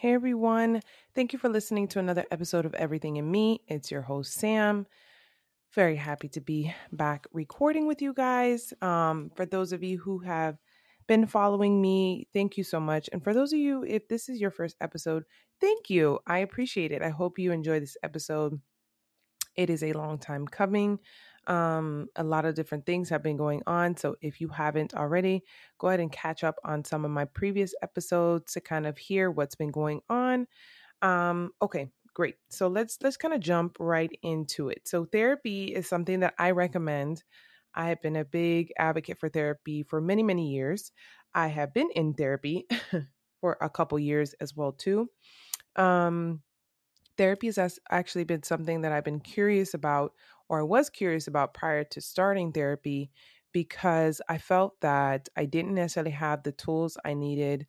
Hey everyone, thank you for listening to another episode of Everything in Me. It's your host, Sam. Very happy to be back recording with you guys. Um, for those of you who have been following me, thank you so much. And for those of you, if this is your first episode, thank you. I appreciate it. I hope you enjoy this episode. It is a long time coming. Um, a lot of different things have been going on. So if you haven't already, go ahead and catch up on some of my previous episodes to kind of hear what's been going on. Um, okay, great. So let's let's kind of jump right into it. So therapy is something that I recommend. I have been a big advocate for therapy for many many years. I have been in therapy for a couple years as well too. Um, therapy has actually been something that I've been curious about or I was curious about prior to starting therapy because I felt that I didn't necessarily have the tools I needed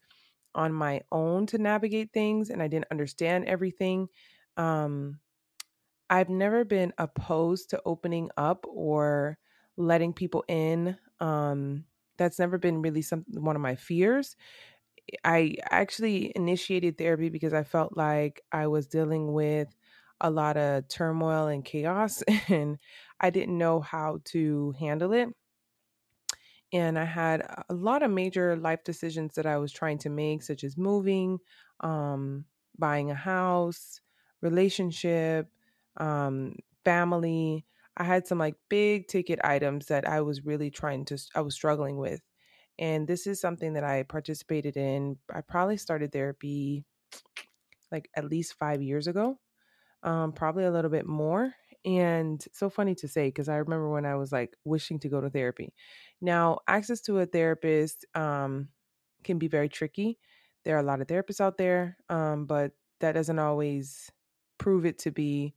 on my own to navigate things and I didn't understand everything. Um, I've never been opposed to opening up or letting people in. Um, that's never been really some one of my fears. I actually initiated therapy because I felt like I was dealing with a lot of turmoil and chaos and I didn't know how to handle it. And I had a lot of major life decisions that I was trying to make, such as moving, um, buying a house, relationship, um, family. I had some like big ticket items that I was really trying to, I was struggling with. And this is something that I participated in. I probably started therapy like at least five years ago, um, probably a little bit more. And so funny to say, because I remember when I was like wishing to go to therapy. Now, access to a therapist um, can be very tricky. There are a lot of therapists out there, um, but that doesn't always prove it to be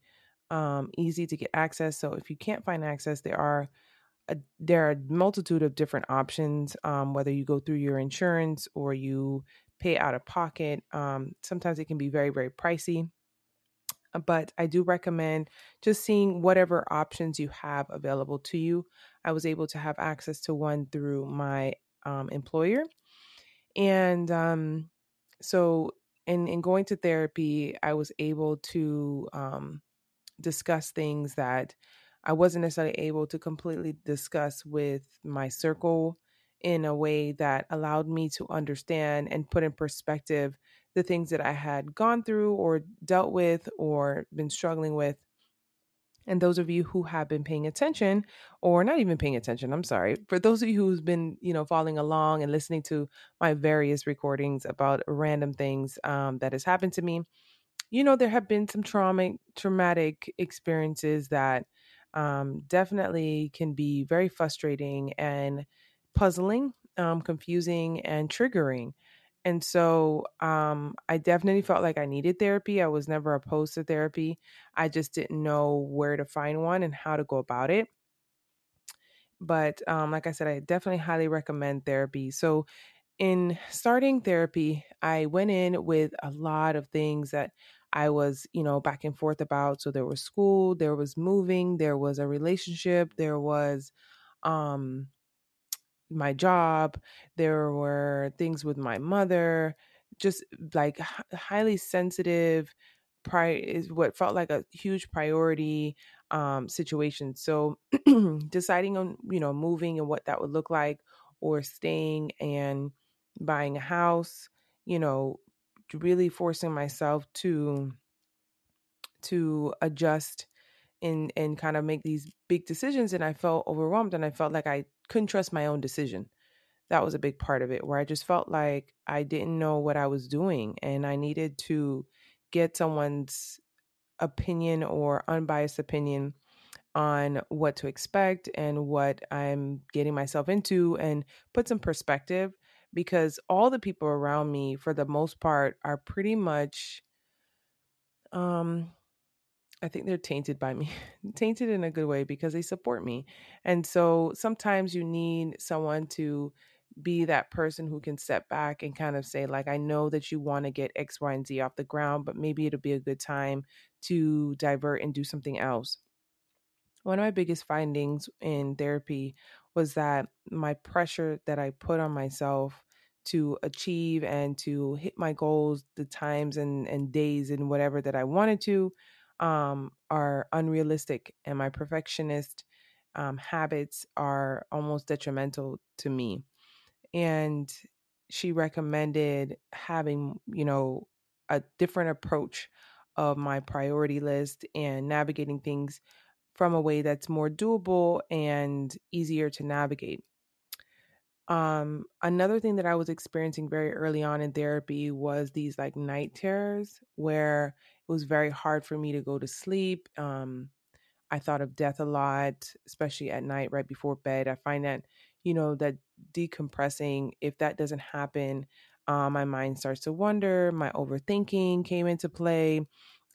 um, easy to get access. So if you can't find access, there are a, there are a multitude of different options. Um, whether you go through your insurance or you pay out of pocket, um, sometimes it can be very very pricey. But I do recommend just seeing whatever options you have available to you. I was able to have access to one through my um, employer. And um, so, in, in going to therapy, I was able to um, discuss things that I wasn't necessarily able to completely discuss with my circle in a way that allowed me to understand and put in perspective the things that I had gone through or dealt with or been struggling with. And those of you who have been paying attention or not even paying attention, I'm sorry. For those of you who's been, you know, following along and listening to my various recordings about random things um, that has happened to me, you know, there have been some traumatic traumatic experiences that um, definitely can be very frustrating and puzzling, um, confusing, and triggering. And so um, I definitely felt like I needed therapy. I was never opposed to therapy. I just didn't know where to find one and how to go about it. But um, like I said, I definitely highly recommend therapy. So in starting therapy, I went in with a lot of things that I was, you know, back and forth about. So there was school, there was moving, there was a relationship, there was um my job, there were things with my mother, just like h- highly sensitive pri is what felt like a huge priority um situation. So deciding on, you know, moving and what that would look like or staying and buying a house, you know, really forcing myself to to adjust and and kind of make these big decisions and I felt overwhelmed and I felt like I couldn't trust my own decision. That was a big part of it where I just felt like I didn't know what I was doing and I needed to get someone's opinion or unbiased opinion on what to expect and what I'm getting myself into and put some perspective because all the people around me for the most part are pretty much um I think they're tainted by me, tainted in a good way because they support me. And so sometimes you need someone to be that person who can step back and kind of say, like, I know that you want to get X, Y, and Z off the ground, but maybe it'll be a good time to divert and do something else. One of my biggest findings in therapy was that my pressure that I put on myself to achieve and to hit my goals, the times and, and days and whatever that I wanted to um, are unrealistic. And my perfectionist um, habits are almost detrimental to me. And she recommended having, you know, a different approach of my priority list and navigating things from a way that's more doable and easier to navigate. Um, another thing that I was experiencing very early on in therapy was these like night terrors where it was very hard for me to go to sleep. Um, I thought of death a lot, especially at night right before bed. I find that, you know, that decompressing, if that doesn't happen, uh, my mind starts to wonder. My overthinking came into play.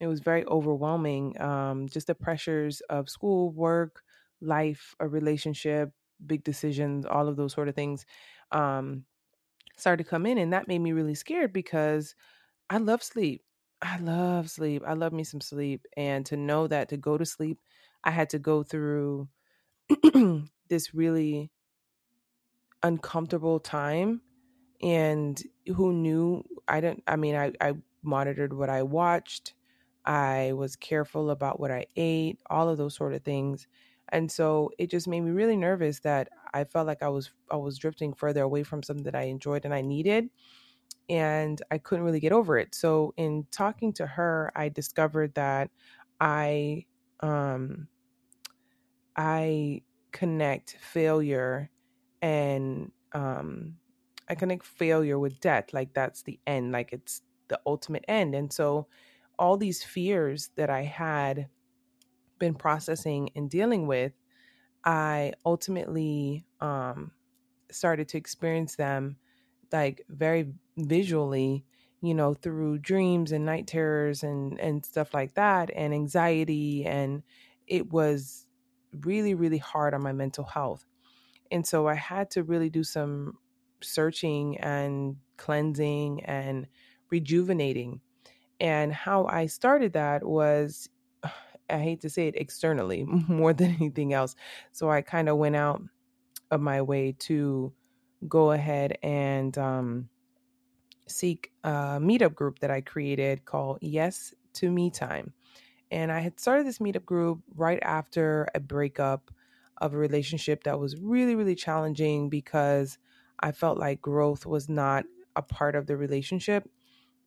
It was very overwhelming. Um, just the pressures of school, work, life, a relationship, big decisions, all of those sort of things um, started to come in. And that made me really scared because I love sleep. I love sleep. I love me some sleep. And to know that to go to sleep, I had to go through this really uncomfortable time. And who knew? I didn't, I mean, I, I monitored what I watched. I was careful about what I ate, all of those sort of things. And so it just made me really nervous that I felt like I was I was drifting further away from something that I enjoyed and I needed and I couldn't really get over it. So in talking to her, I discovered that I um I connect failure and um I connect failure with death like that's the end like it's the ultimate end and so all these fears that I had been processing and dealing with I ultimately um started to experience them like very visually you know through dreams and night terrors and and stuff like that and anxiety and it was really, really hard on my mental health. And so I had to really do some searching and cleansing and rejuvenating. And how I started that was, I hate to say it, externally more than anything else. So I kind of went out of my way to go ahead and um, seek a meetup group that I created called Yes to Me Time. And I had started this meetup group right after a breakup of a relationship that was really, really challenging because I felt like growth was not a part of the relationship.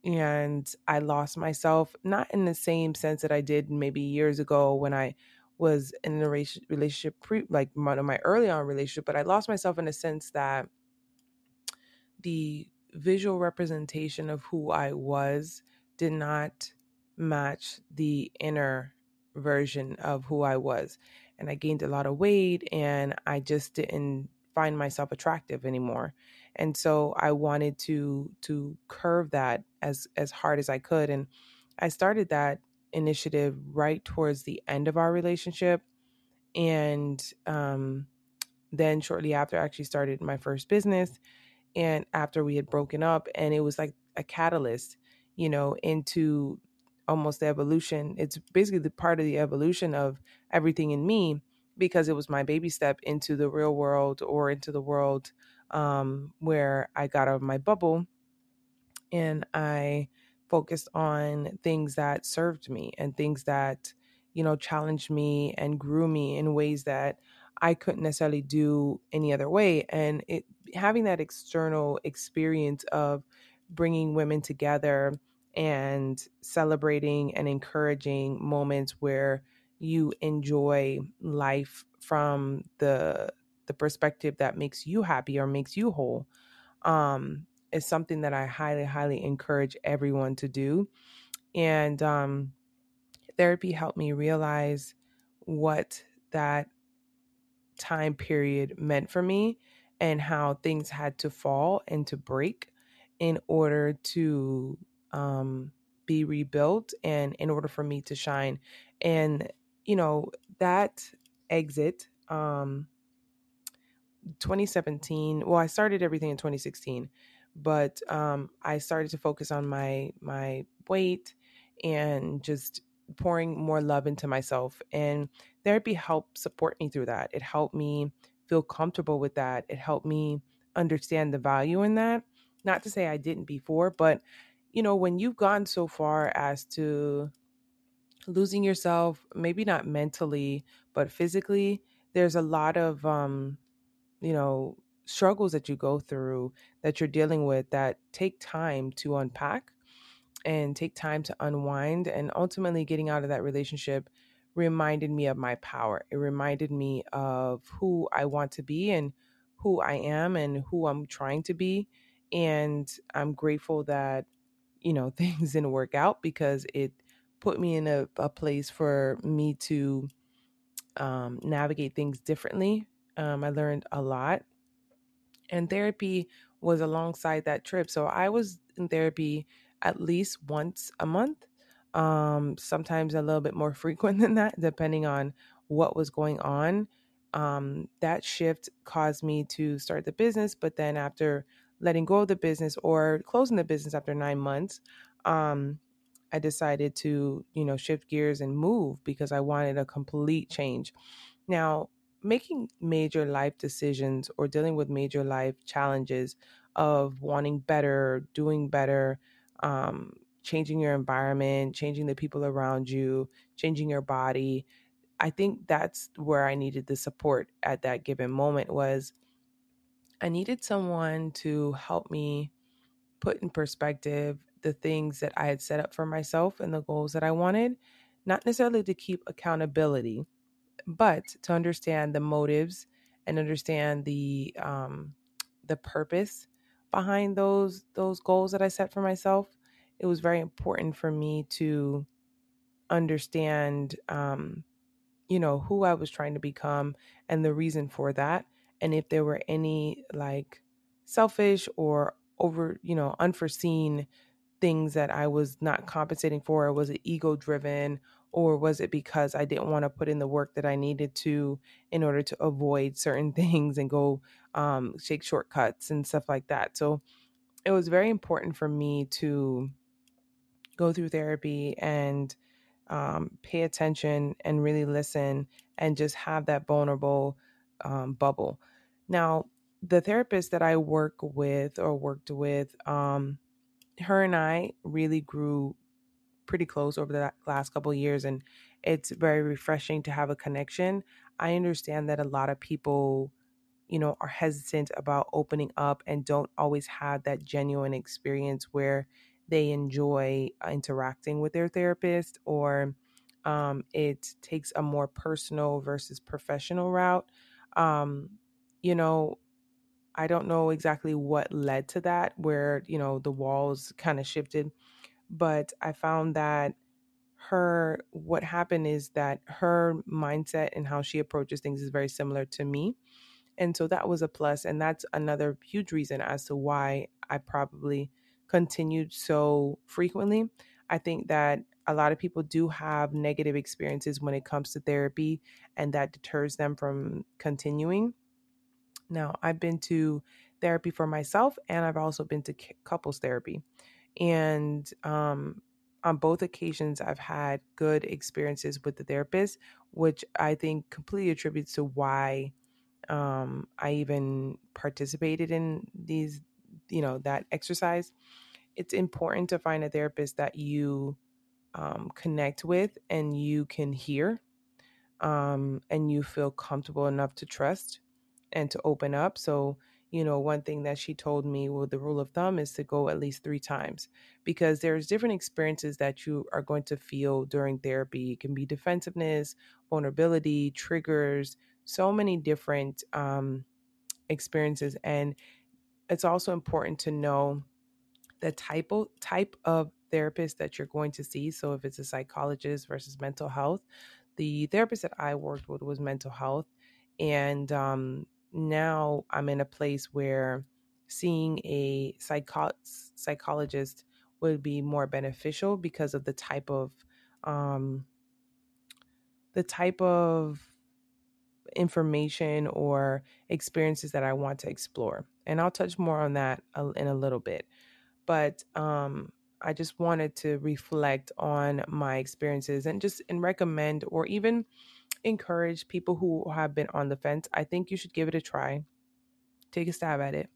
And I lost myself, not in the same sense that I did maybe years ago when I was in a relationship, pre, like one of my early on relationship, but I lost myself in a sense that the visual representation of who I was did not match the inner version of who I was. And I gained a lot of weight and I just didn't find myself attractive anymore. And so I wanted to to curve that as as hard as I could and I started that initiative right towards the end of our relationship and um then shortly after I actually started my first business and after we had broken up and it was like a catalyst you know into almost the evolution. It's basically the part of the evolution of everything in me because it was my baby step into the real world or into the world um, where I got out of my bubble and I focused on things that served me and things that, you know, challenged me and grew me in ways that I couldn't necessarily do any other way. And it having that external experience of bringing women together and celebrating and encouraging moments where you enjoy life from the the perspective that makes you happy or makes you whole um, is something that I highly, highly encourage everyone to do. And um, therapy helped me realize what that time period meant for me and how things had to fall and to break in order to um, be rebuilt and in order for me to shine. And, you know, that exit, um, 2017, well, I started everything in 2016, but um, I started to focus on my my weight and just pouring more love into myself. And therapy helped support me through that. It helped me feel comfortable with that. It helped me understand the value in that not to say I didn't before, but you know, when you've gone so far as to losing yourself, maybe not mentally, but physically, there's a lot of um, you know, struggles that you go through that you're dealing with that take time to unpack and take time to unwind and ultimately getting out of that relationship reminded me of my power. It reminded me of who I want to be and who I am and who I'm trying to be. And I'm grateful that, you know, things didn't work out because it put me in a, a place for me to um, navigate things differently. Um, I learned a lot. And therapy was alongside that trip. So I was in therapy at least once a month, um, sometimes a little bit more frequent than that, depending on what was going on. Um, that shift caused me to start the business, but then after letting go of the business or closing the business after nine months, um, I decided to, you know, shift gears and move because I wanted a complete change. Now, making major life decisions or dealing with major life challenges of wanting better, doing better, um, changing your environment, changing the people around you, changing your body. I think that's where I needed the support at that given moment was I needed someone to help me put in perspective the things that I had set up for myself and the goals that I wanted, not necessarily to keep accountability, but to understand the motives and understand the um, the purpose behind those those goals that I set for myself. It was very important for me to understand, um, you know, who I was trying to become and the reason for that, and if there were any like selfish or over, you know, unforeseen things that I was not compensating for? Or was it ego driven? Or was it because I didn't want to put in the work that I needed to in order to avoid certain things and go um, take shortcuts and stuff like that? So it was very important for me to go through therapy and um, pay attention and really listen and just have that vulnerable um, bubble. Now, the therapist that I work with or worked with, um, her and I really grew pretty close over the last couple years and it's very refreshing to have a connection. I understand that a lot of people, you know, are hesitant about opening up and don't always have that genuine experience where they enjoy interacting with their therapist or um, it takes a more personal versus professional route. Um, you know, I don't know exactly what led to that, where, you know, the walls kind of shifted. But I found that her, what happened is that her mindset and how she approaches things is very similar to me. And so that was a plus, And that's another huge reason as to why I probably continued so frequently. I think that a lot of people do have negative experiences when it comes to therapy, and that deters them from continuing. Now, I've been to therapy for myself and I've also been to couples therapy. And um, on both occasions, I've had good experiences with the therapist, which I think completely attributes to why um, I even participated in these, you know, that exercise. It's important to find a therapist that you um, connect with and you can hear um, and you feel comfortable enough to trust and to open up. So, you know, one thing that she told me, well, the rule of thumb is to go at least three times because there's different experiences that you are going to feel during therapy. It can be defensiveness, vulnerability, triggers, so many different um, experiences. And it's also important to know the type of type of therapist that you're going to see. So if it's a psychologist versus mental health, the therapist that I worked with was mental health. And um, now I'm in a place where seeing a psycho- psychologist would be more beneficial because of the type of um, the type of information or experiences that I want to explore. And I'll touch more on that in a little bit. But um, I just wanted to reflect on my experiences and just and recommend or even encourage people who have been on the fence. I think you should give it a try. Take a stab at it.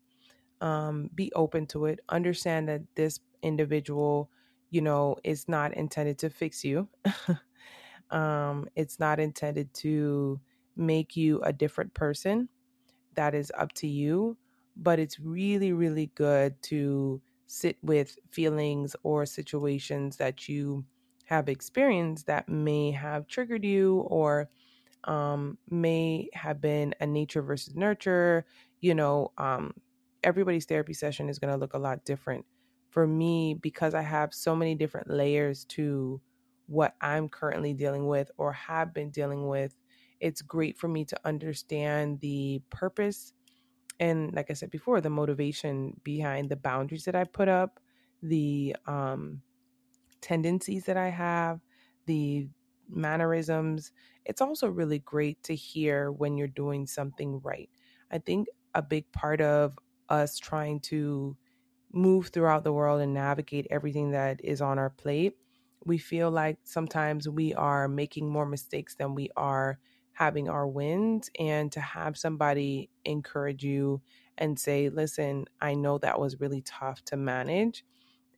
um, be open to it understand that this individual you know is not intended to fix you um, it's not intended to make you a different person that is up to you but it's really really good to sit with feelings or situations that you have experienced that may have triggered you or um, may have been a nature versus nurture. You know, um, everybody's therapy session is going to look a lot different. For me, because I have so many different layers to what I'm currently dealing with or have been dealing with, it's great for me to understand the purpose and, like I said before, the motivation behind the boundaries that I put up, the um, tendencies that I have, the mannerisms. It's also really great to hear when you're doing something right. I think a big part of us trying to move throughout the world and navigate everything that is on our plate, we feel like sometimes we are making more mistakes than we are having our wins. And to have somebody encourage you and say, listen, I know that was really tough to manage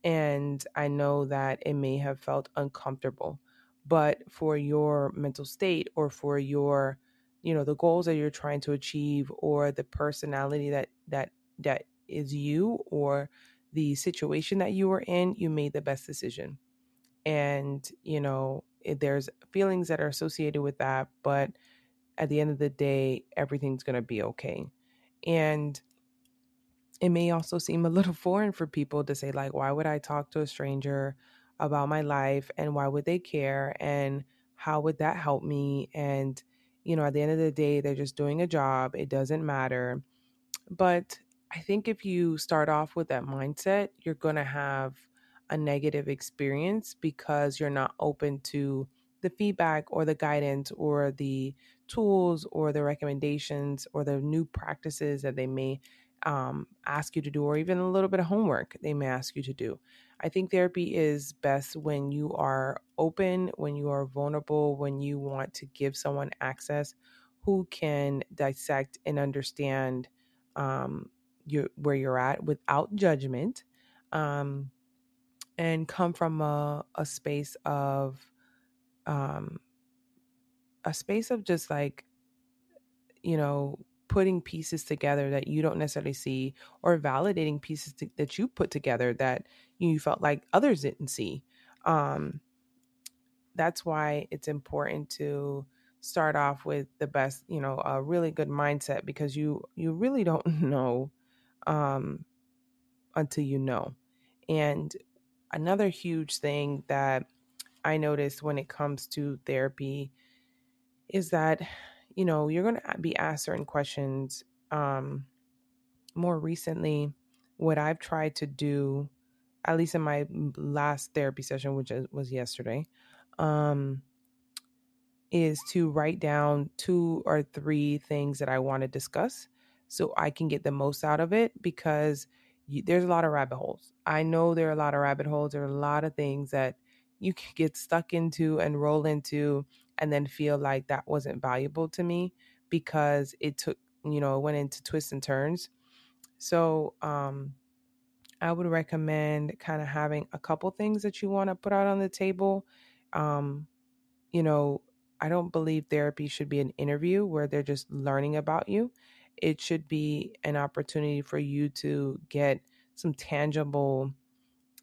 and I know that it may have felt uncomfortable, but for your mental state or for your, you know, the goals that you're trying to achieve or the personality that that that is you or the situation that you were in, you made the best decision. And, you know, there's feelings that are associated with that, but at the end of the day, everything's going to be okay. And it may also seem a little foreign for people to say like why would i talk to a stranger about my life and why would they care and how would that help me? And you know at the end of the day they're just doing a job it doesn't matter. But i think if you start off with that mindset you're going to have a negative experience because you're not open to the feedback or the guidance or the tools or the recommendations or the new practices that they may um, ask you to do, or even a little bit of homework they may ask you to do. I think therapy is best when you are open, when you are vulnerable, when you want to give someone access who can dissect and understand um, your, where you're at without judgment um, and come from a, a space of um, a space of just like you know putting pieces together that you don't necessarily see or validating pieces to, that you put together that you felt like others didn't see. Um, that's why it's important to start off with the best you know a really good mindset because you you really don't know um, until you know. And another huge thing that i noticed when it comes to therapy is that you know, you're going to be asked certain questions. Um, more recently, what I've tried to do, at least in my last therapy session, which was yesterday, um, is to write down two or three things that I want to discuss so I can get the most out of it because you, there's a lot of rabbit holes. I know there are a lot of rabbit holes. There are a lot of things that you can get stuck into and roll into and then feel like that wasn't valuable to me because it took, you know, it went into twists and turns. So, um, I would recommend kind of having a couple things that you want to put out on the table. Um, you know, I don't believe therapy should be an interview where they're just learning about you. It should be an opportunity for you to get some tangible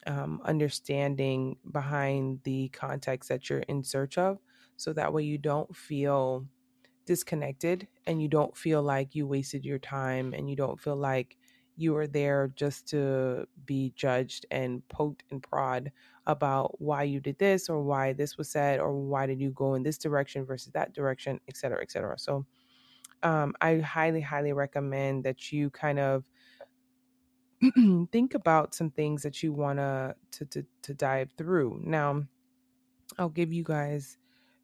um, understanding behind the context that you're in search of. So that way you don't feel disconnected and you don't feel like you wasted your time and you don't feel like you were there just to be judged and poked and prod about why you did this or why this was said or why did you go in this direction versus that direction, et cetera, et cetera. So um, I highly, highly recommend that you kind of think about some things that you want to to to dive through. Now, I'll give you guys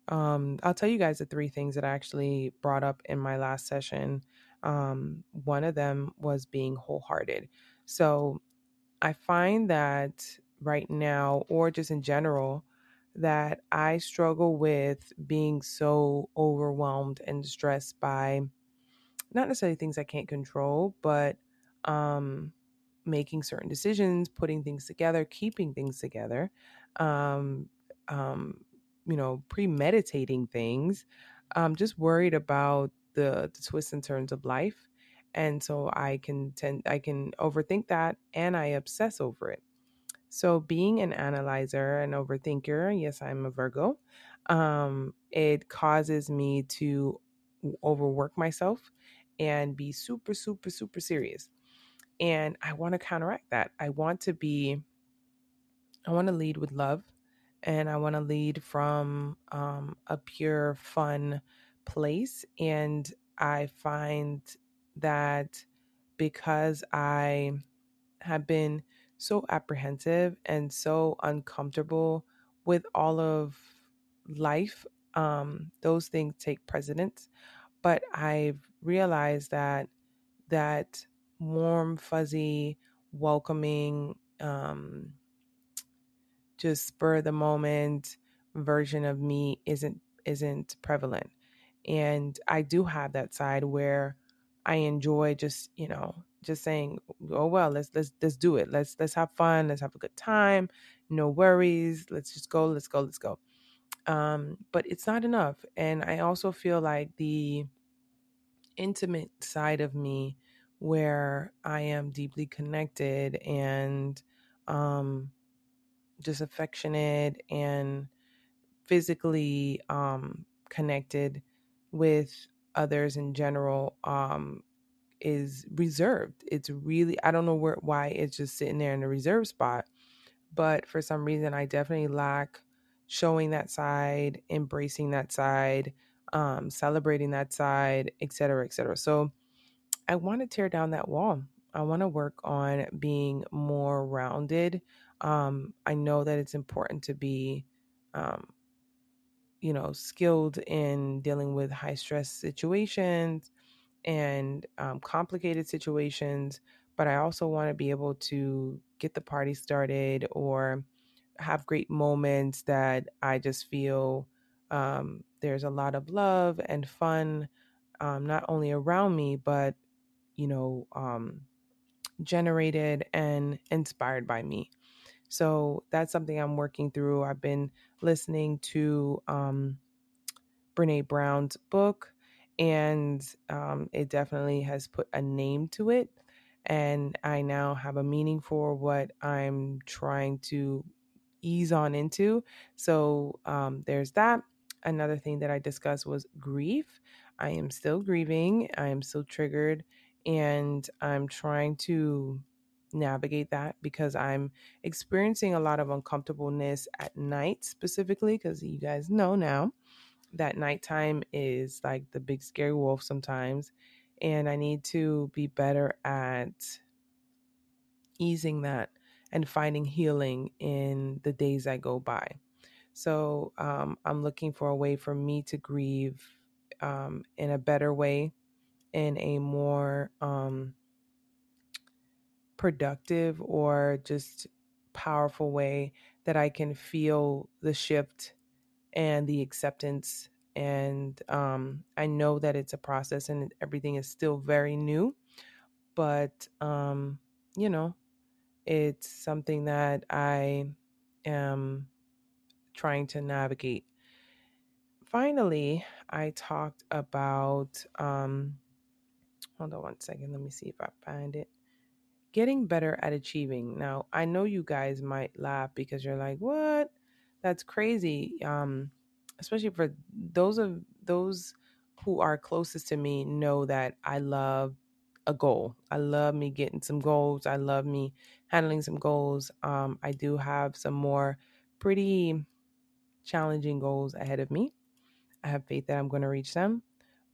um I'll tell you guys the three things that I actually brought up in my last session. Um one of them was being wholehearted. So, I find that right now or just in general that I struggle with being so overwhelmed and stressed by not necessarily things I can't control, but um making certain decisions, putting things together, keeping things together, um, um, you know, premeditating things. I'm just worried about the, the twists and turns of life. And so I can tend, I can overthink that and I obsess over it. So being an analyzer and overthinker, yes, I'm a Virgo, um, it causes me to overwork myself and be super, super, super serious. And I want to counteract that. I want to be, I want to lead with love and I want to lead from um, a pure, fun place. And I find that because I have been so apprehensive and so uncomfortable with all of life, um, those things take precedence. But I've realized that that warm, fuzzy, welcoming, um, just spur the moment version of me isn't isn't prevalent. And I do have that side where I enjoy just, you know, just saying, "Oh well, let's let's let's do it. Let's let's have fun. Let's have a good time. No worries. Let's just go. Let's go. Let's go." Um, but it's not enough, and I also feel like the intimate side of me, where I am deeply connected and um, just affectionate and physically um, connected with others in general um, is reserved. It's really I don't know where why it's just sitting there in a reserve spot, but for some reason I definitely lack showing that side, embracing that side, um, celebrating that side, et cetera, et cetera. So I want to tear down that wall. I want to work on being more rounded. Um, I know that it's important to be, um, you know, skilled in dealing with high stress situations and um, complicated situations, but I also want to be able to get the party started or have great moments that I just feel um, there's a lot of love and fun, um, not only around me, but, you know, um, generated and inspired by me. So that's something I'm working through. I've been listening to um, Brene Brown's book, and um, it definitely has put a name to it. And I now have a meaning for what I'm trying to ease on into. So um, there's that. Another thing that I discussed was grief. I am still grieving, I am still triggered, and I'm trying to navigate that because I'm experiencing a lot of uncomfortableness at night, specifically because you guys know now that nighttime is like the big scary wolf sometimes. And I need to be better at easing that and finding healing in the days I go by. So um, I'm looking for a way for me to grieve um, in a better way, in a more um, productive or just powerful way that I can feel the shift and the acceptance. And um, I know that it's a process and everything is still very new, but um, you know, it's something that I am trying to navigate. Finally, I talked about, um, hold on one second. Let me see if I find it. Getting better at achieving. Now, I know you guys might laugh because you're like, what? That's crazy. Um, especially for those of those who are closest to me know that I love a goal. I love me getting some goals. I love me handling some goals. Um, I do have some more pretty challenging goals ahead of me. I have faith that I'm going to reach them,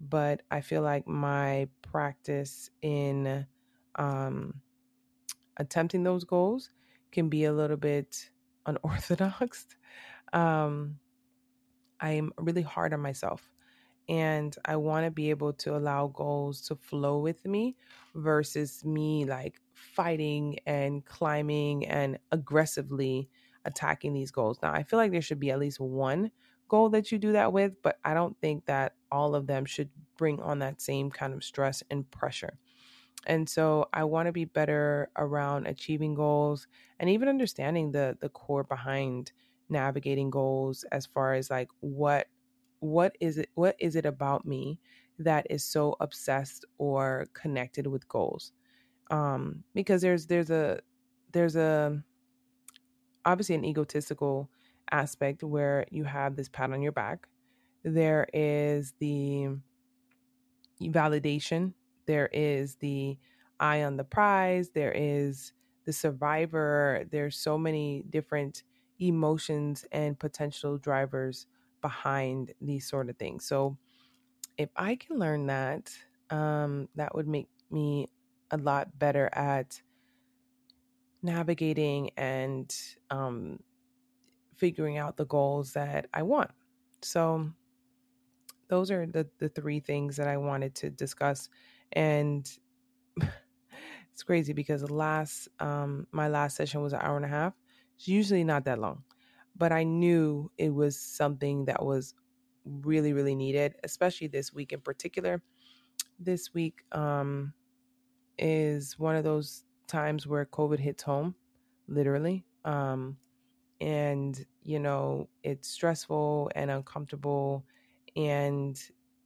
but I feel like my practice in um, attempting those goals can be a little bit unorthodox. Um, I'm really hard on myself and I want to be able to allow goals to flow with me versus me like fighting and climbing and aggressively attacking these goals. Now, I feel like there should be at least one goal that you do that with, but I don't think that all of them should bring on that same kind of stress and pressure. And so I want to be better around achieving goals and even understanding the the core behind navigating goals as far as like what what is it what is it about me that is so obsessed or connected with goals? Um because there's there's a there's a obviously an egotistical aspect where you have this pat on your back. There is the validation there is the eye on the prize there is the survivor there's so many different emotions and potential drivers behind these sort of things. So if i can learn that um, that would make me a lot better at navigating and um, figuring out the goals that i want. So those are the the three things that I wanted to discuss, and it's crazy because the last um my last session was an hour and a half. It's usually not that long, but I knew it was something that was really really needed, especially this week in particular. This week um is one of those times where COVID hits home, literally. Um, and you know it's stressful and uncomfortable and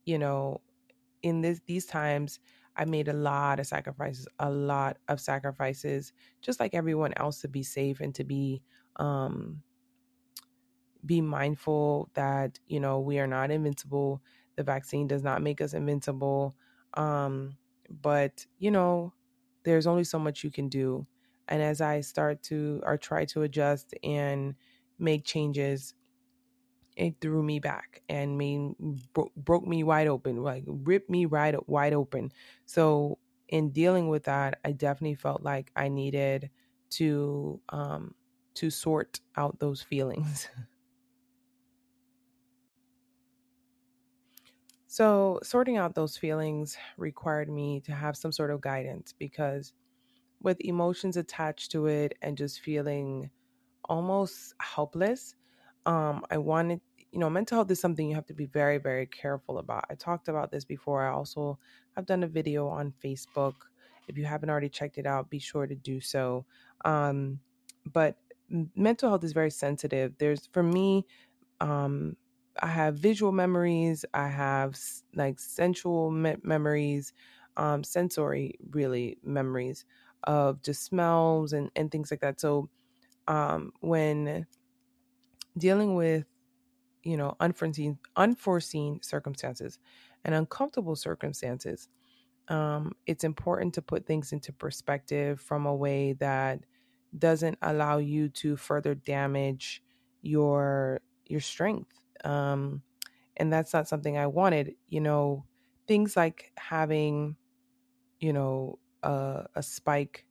you know in this these times i made a lot of sacrifices a lot of sacrifices just like everyone else to be safe and to be um be mindful that you know we are not invincible the vaccine does not make us invincible um but you know there's only so much you can do. And as i start to or try to adjust and make changes it threw me back and mean bro- broke me wide open like ripped me right wide open. So in dealing with that i definitely felt like i needed to um to sort out those feelings. So sorting out those feelings required me to have some sort of guidance because with emotions attached to it and just feeling almost helpless um i wanted you know mental health is something you have to be very very careful about. I talked about this before. I also have done a video on facebook. If you haven't already checked it out be sure to do so. Um but mental health is very sensitive. There's for me um i have visual memories i have like sensual me- memories um sensory really memories of just smells and and things like that. So um when dealing with you know unforeseen unforeseen circumstances and uncomfortable circumstances um, it's important to put things into perspective from a way that doesn't allow you to further damage your your strength um, and that's not something i wanted you know things like having you know a, a spike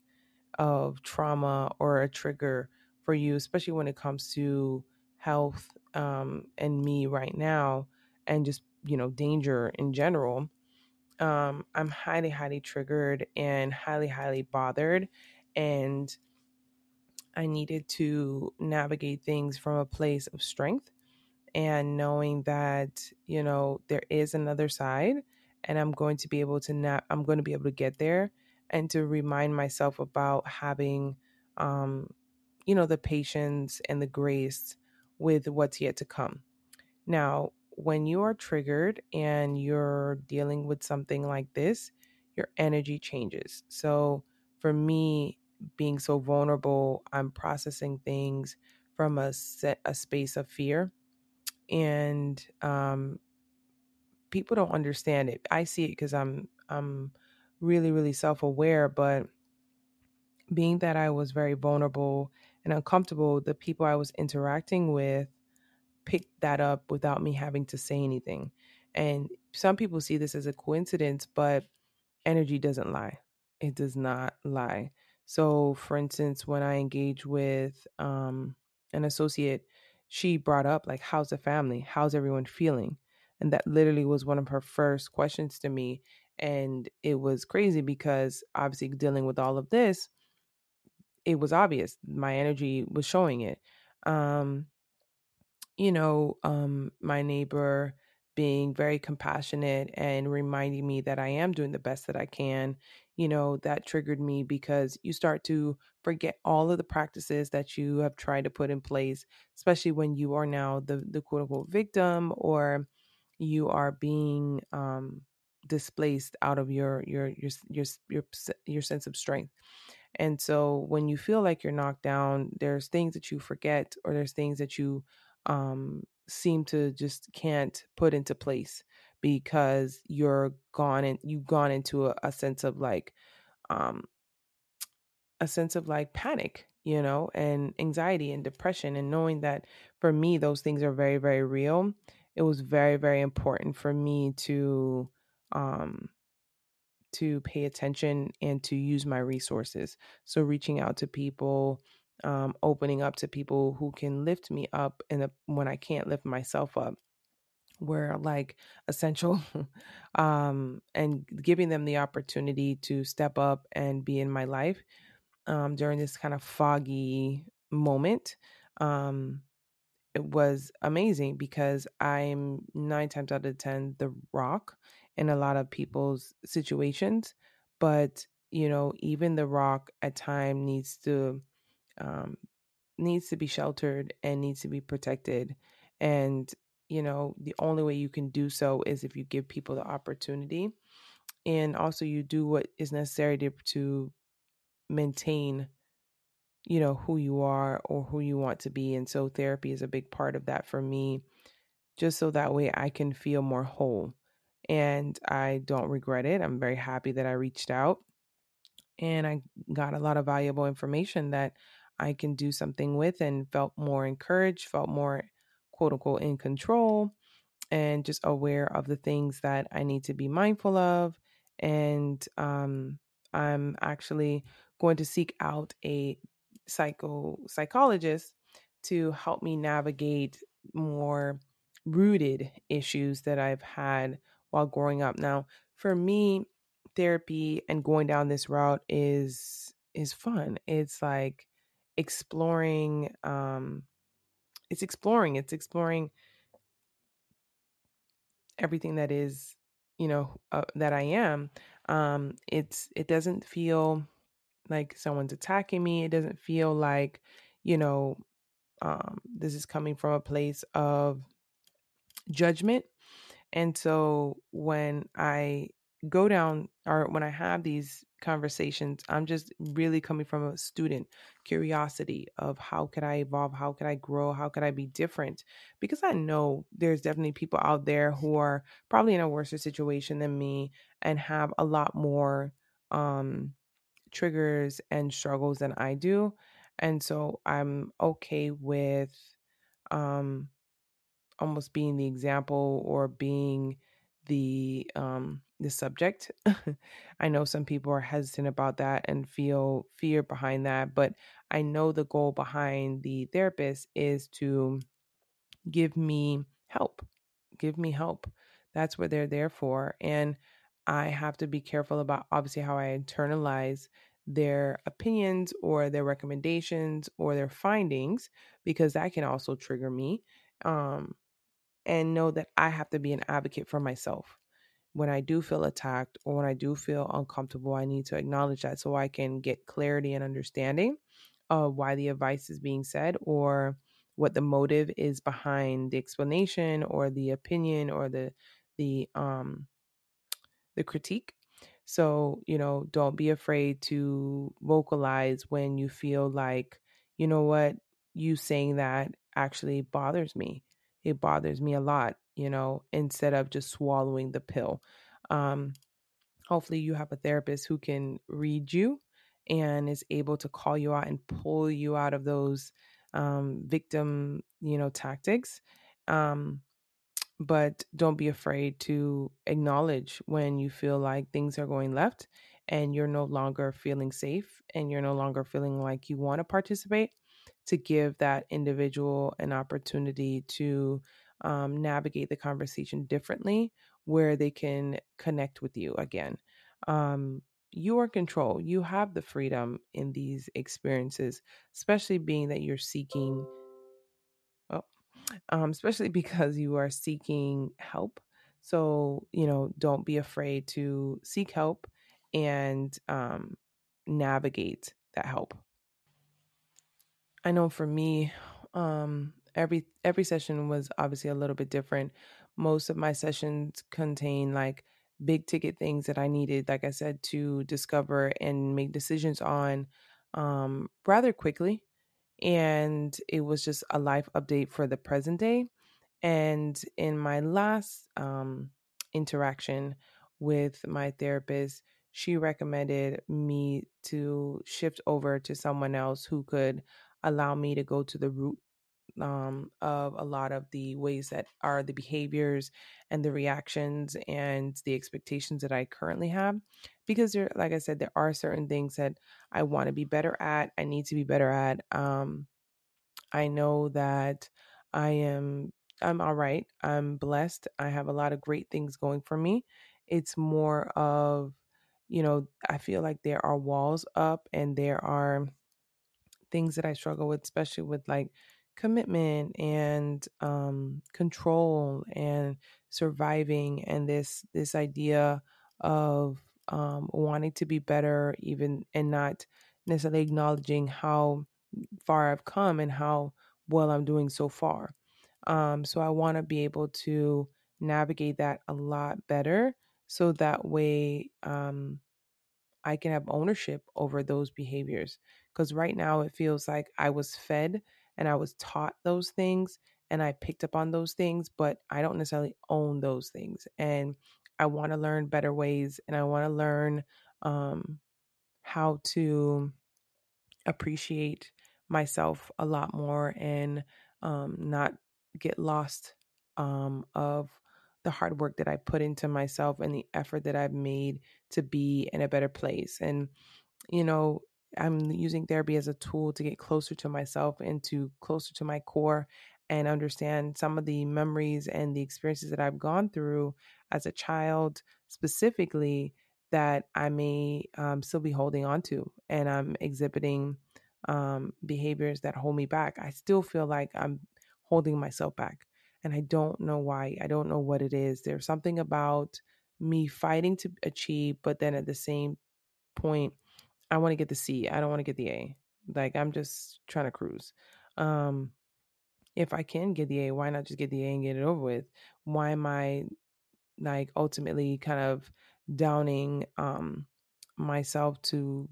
of trauma or a trigger for you especially when it comes to health um, and me right now and just you know danger in general um, i'm highly highly triggered and highly highly bothered and i needed to navigate things from a place of strength and knowing that you know there is another side and i'm going to be able to na- i'm going to be able to get there and to remind myself about having um you know the patience and the grace with what's yet to come now when you are triggered and you're dealing with something like this your energy changes so for me being so vulnerable i'm processing things from a set a space of fear and um, people don't understand it. I see it because I'm I'm really really self aware, but being that I was very vulnerable and uncomfortable, the people I was interacting with picked that up without me having to say anything. And some people see this as a coincidence, but energy doesn't lie. It does not lie. So, for instance, when I engage with um, an associate, she brought up, like, how's the family? How's everyone feeling? And that literally was one of her first questions to me. And it was crazy because obviously, dealing with all of this, it was obvious. My energy was showing it. Um, you know, um, my neighbor being very compassionate and reminding me that I am doing the best that I can, you know, that triggered me because you start to forget all of the practices that you have tried to put in place, especially when you are now the the quote unquote victim or you are being um displaced out of your your your your your, your sense of strength. And so when you feel like you're knocked down, there's things that you forget or there's things that you um seem to just can't put into place because you're gone and you've gone into a, a sense of like um a sense of like panic you know and anxiety and depression and knowing that for me those things are very very real. It was very very important for me to um to pay attention and to use my resources. So reaching out to people um, opening up to people who can lift me up and when i can't lift myself up were like essential um, and giving them the opportunity to step up and be in my life um, during this kind of foggy moment um, it was amazing because i'm nine times out of ten the rock in a lot of people's situations but you know even the rock at time needs to um, needs to be sheltered and needs to be protected and you know the only way you can do so is if you give people the opportunity and also you do what is necessary to, to maintain you know who you are or who you want to be and so therapy is a big part of that for me just so that way I can feel more whole and I don't regret it I'm very happy that I reached out and I got a lot of valuable information that I can do something with and felt more encouraged, felt more quote unquote in control, and just aware of the things that I need to be mindful of. And um, I'm actually going to seek out a psycho psychologist to help me navigate more rooted issues that I've had while growing up. Now, for me, therapy and going down this route is is fun. It's like exploring um it's exploring, it's exploring everything that is, you know, uh, that I am. Um it's it doesn't feel like someone's attacking me. It doesn't feel like, you know, um this is coming from a place of judgment. And so when I go down or when I have these conversations, I'm just really coming from a student curiosity of how could I evolve? How could I grow? How could I be different? Because I know there's definitely people out there who are probably in a worse situation than me and have a lot more um, triggers and struggles than I do. And so I'm okay with um, almost being the example or being the um the subject. I know some people are hesitant about that and feel fear behind that, but I know the goal behind the therapist is to give me help. Give me help. That's what they're there for. And I have to be careful about obviously how I internalize their opinions or their recommendations or their findings because that can also trigger me. Um, and know that I have to be an advocate for myself. When I do feel attacked or when I do feel uncomfortable, I need to acknowledge that so I can get clarity and understanding of why the advice is being said or what the motive is behind the explanation or the opinion or the the um the critique. So, you know, don't be afraid to vocalize when you feel like, you know what, you saying that actually bothers me it bothers me a lot, you know, instead of just swallowing the pill. Um, hopefully, you have a therapist who can read you and is able to call you out and pull you out of those um, victim, you know, tactics. Um, but don't be afraid to acknowledge when you feel like things are going left and you're no longer feeling safe and you're no longer feeling like you want to participate to give that individual an opportunity to um, navigate the conversation differently where they can connect with you again. Um, you are in control. You have the freedom in these experiences, especially being that you're seeking. Oh, um, especially because you are seeking help. So, you know, don't be afraid to seek help and um, navigate that help. I know for me, um, every every session was obviously a little bit different. Most of my sessions contain like big ticket things that I needed, like I said, to discover and make decisions on um, rather quickly. And it was just a life update for the present day. And in my last um, interaction with my therapist, she recommended me to shift over to someone else who could allow me to go to the root um, of a lot of the ways that are the behaviors and the reactions and the expectations that I currently have. Because there, like I said, there are certain things that I want to be better at. I need to be better at. Um, I know that I am. I'm all right. I'm blessed. I have a lot of great things going for me. It's more of, you know, I feel like there are walls up and there are things that I struggle with, especially with like commitment and um, control and surviving, and this this idea of um, wanting to be better, even and not necessarily acknowledging how far I've come and how well I'm doing so far. Um, so I want to be able to navigate that a lot better, so that way um, I can have ownership over those behaviors. Because right now it feels like I was fed and I was taught those things and I picked up on those things, but I don't necessarily own those things. And I want to learn better ways and I want to learn um, how to appreciate myself a lot more and um, not get lost um, of the hard work that I put into myself and the effort that I've made to be in a better place. And, you know, I'm using therapy as a tool to get closer to myself and to closer to my core and understand some of the memories and the experiences that I've gone through as a child, specifically that I may um, still be holding on to and I'm exhibiting um, behaviors that hold me back. I still feel like I'm holding myself back. And I don't know why. I don't know what it is. There's something about me fighting to achieve, but then at the same point, I want to get the C. I don't want to get the A. Like I'm just trying to cruise. Um, if I can get the A, why not just get the A and get it over with? Why am I like ultimately kind of downing um myself to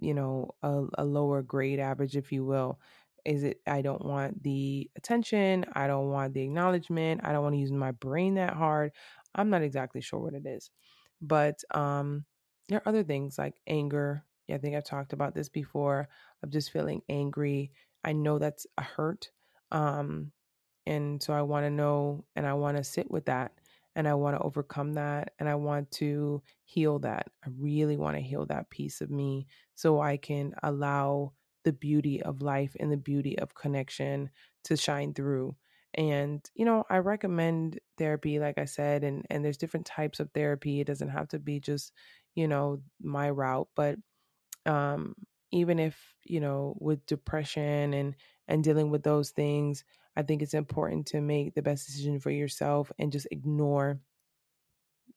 you know a, a lower grade average if you will is it i don't want the attention i don't want the acknowledgement i don't want to use my brain that hard i'm not exactly sure what it is but um there are other things like anger i think i've talked about this before of just feeling angry i know that's a hurt um and so i want to know and i want to sit with that and I want to overcome that and I want to heal that. I really want to heal that piece of me so I can allow the beauty of life and the beauty of connection to shine through. And you know, I recommend therapy like I said and and there's different types of therapy. It doesn't have to be just, you know, my route, but um even if, you know, with depression and and dealing with those things, I think it's important to make the best decision for yourself and just ignore,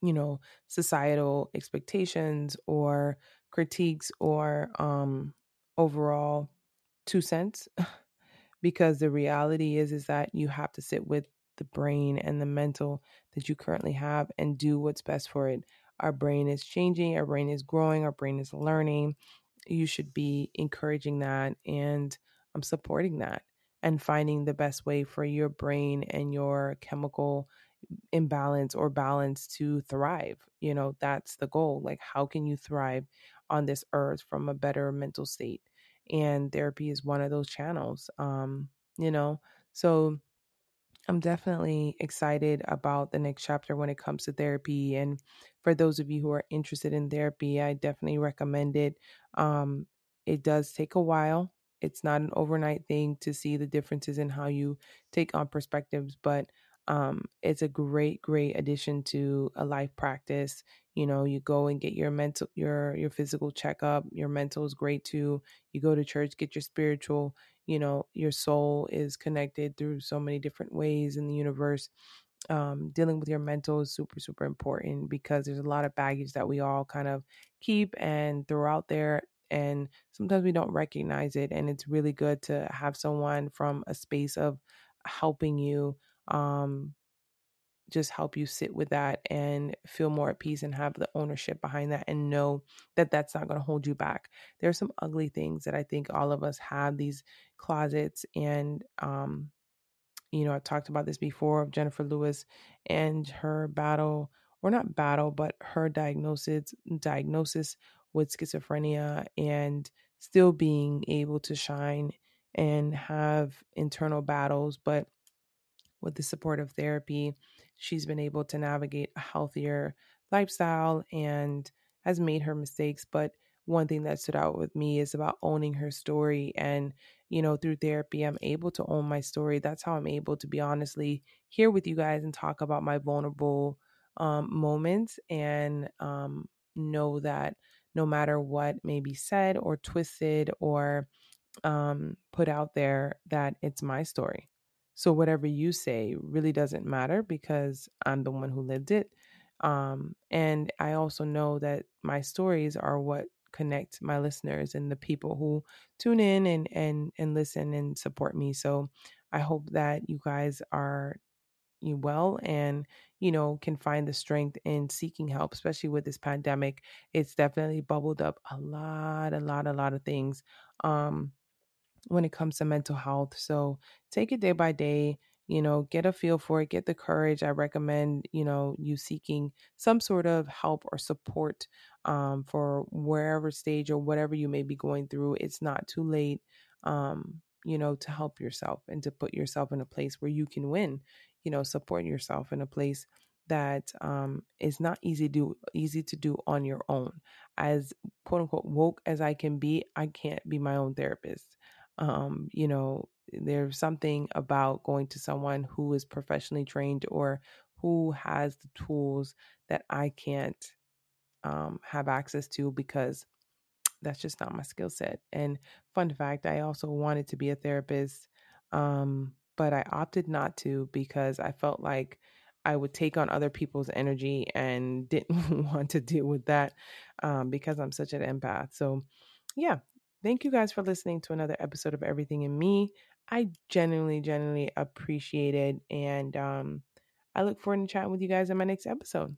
you know, societal expectations or critiques or um, overall two cents. because the reality is is that you have to sit with the brain and the mental that you currently have and do what's best for it. Our brain is changing, our brain is growing, our brain is learning. You should be encouraging that and I'm supporting that and finding the best way for your brain and your chemical imbalance or balance to thrive. You know, that's the goal. Like, how can you thrive on this earth from a better mental state? And therapy is one of those channels. Um, you know, so I'm definitely excited about the next chapter when it comes to therapy. And for those of you who are interested in therapy, I definitely recommend it. Um, it does take a while it's not an overnight thing to see the differences in how you take on perspectives, but um, it's a great, great addition to a life practice. You know, you go and get your mental, your your physical checkup. Your mental is great too. You go to church, get your spiritual. You know, your soul is connected through so many different ways in the universe. Um, dealing with your mental is super, super important because there's a lot of baggage that we all kind of keep and throw out there and sometimes we don't recognize it and it's really good to have someone from a space of helping you um, just help you sit with that and feel more at peace and have the ownership behind that and know that that's not going to hold you back. There are some ugly things that I think all of us have these closets and um you know, I talked about this before of Jennifer Lewis and her battle or not battle, but her diagnosis diagnosis with schizophrenia and still being able to shine and have internal battles, but with the support of therapy, she's been able to navigate a healthier lifestyle and has made her mistakes. But one thing that stood out with me is about owning her story. And, you know, through therapy, I'm able to own my story. That's how I'm able to be honestly here with you guys and talk about my vulnerable um, moments and um, know that no matter what may be said or twisted or um, put out there, that it's my story so whatever you say really doesn't matter because I'm the one who lived it. Um, and I also know that my stories are what connect my listeners and the people who tune in and and and listen and support me. So I hope that you guys are you well and you know can find the strength in seeking help especially with this pandemic it's definitely bubbled up a lot a lot a lot of things um when it comes to mental health. So take it day by day, you know, get a feel for it, get the courage. I recommend, you know, you seeking some sort of help or support um, for wherever stage or whatever you may be going through. It's not too late, um, you know, to help yourself and to put yourself in a place where you can win, you know, support yourself in a place that um, is not easy to do easy to do on your own as quote unquote woke as i can be i can't be my own therapist um, you know, there's something about going to someone who is professionally trained or who has the tools that I can't um, have access to because that's just not my skill set. And fun fact, I also wanted to be a therapist, um, but I opted not to because I felt like I would take on other people's energy and didn't want to deal with that um, because I'm such an empath. So, yeah, Thank you guys for listening to another episode of Everything in Me. I genuinely, genuinely appreciate it. And um, I look forward to chatting with you guys in my next episode.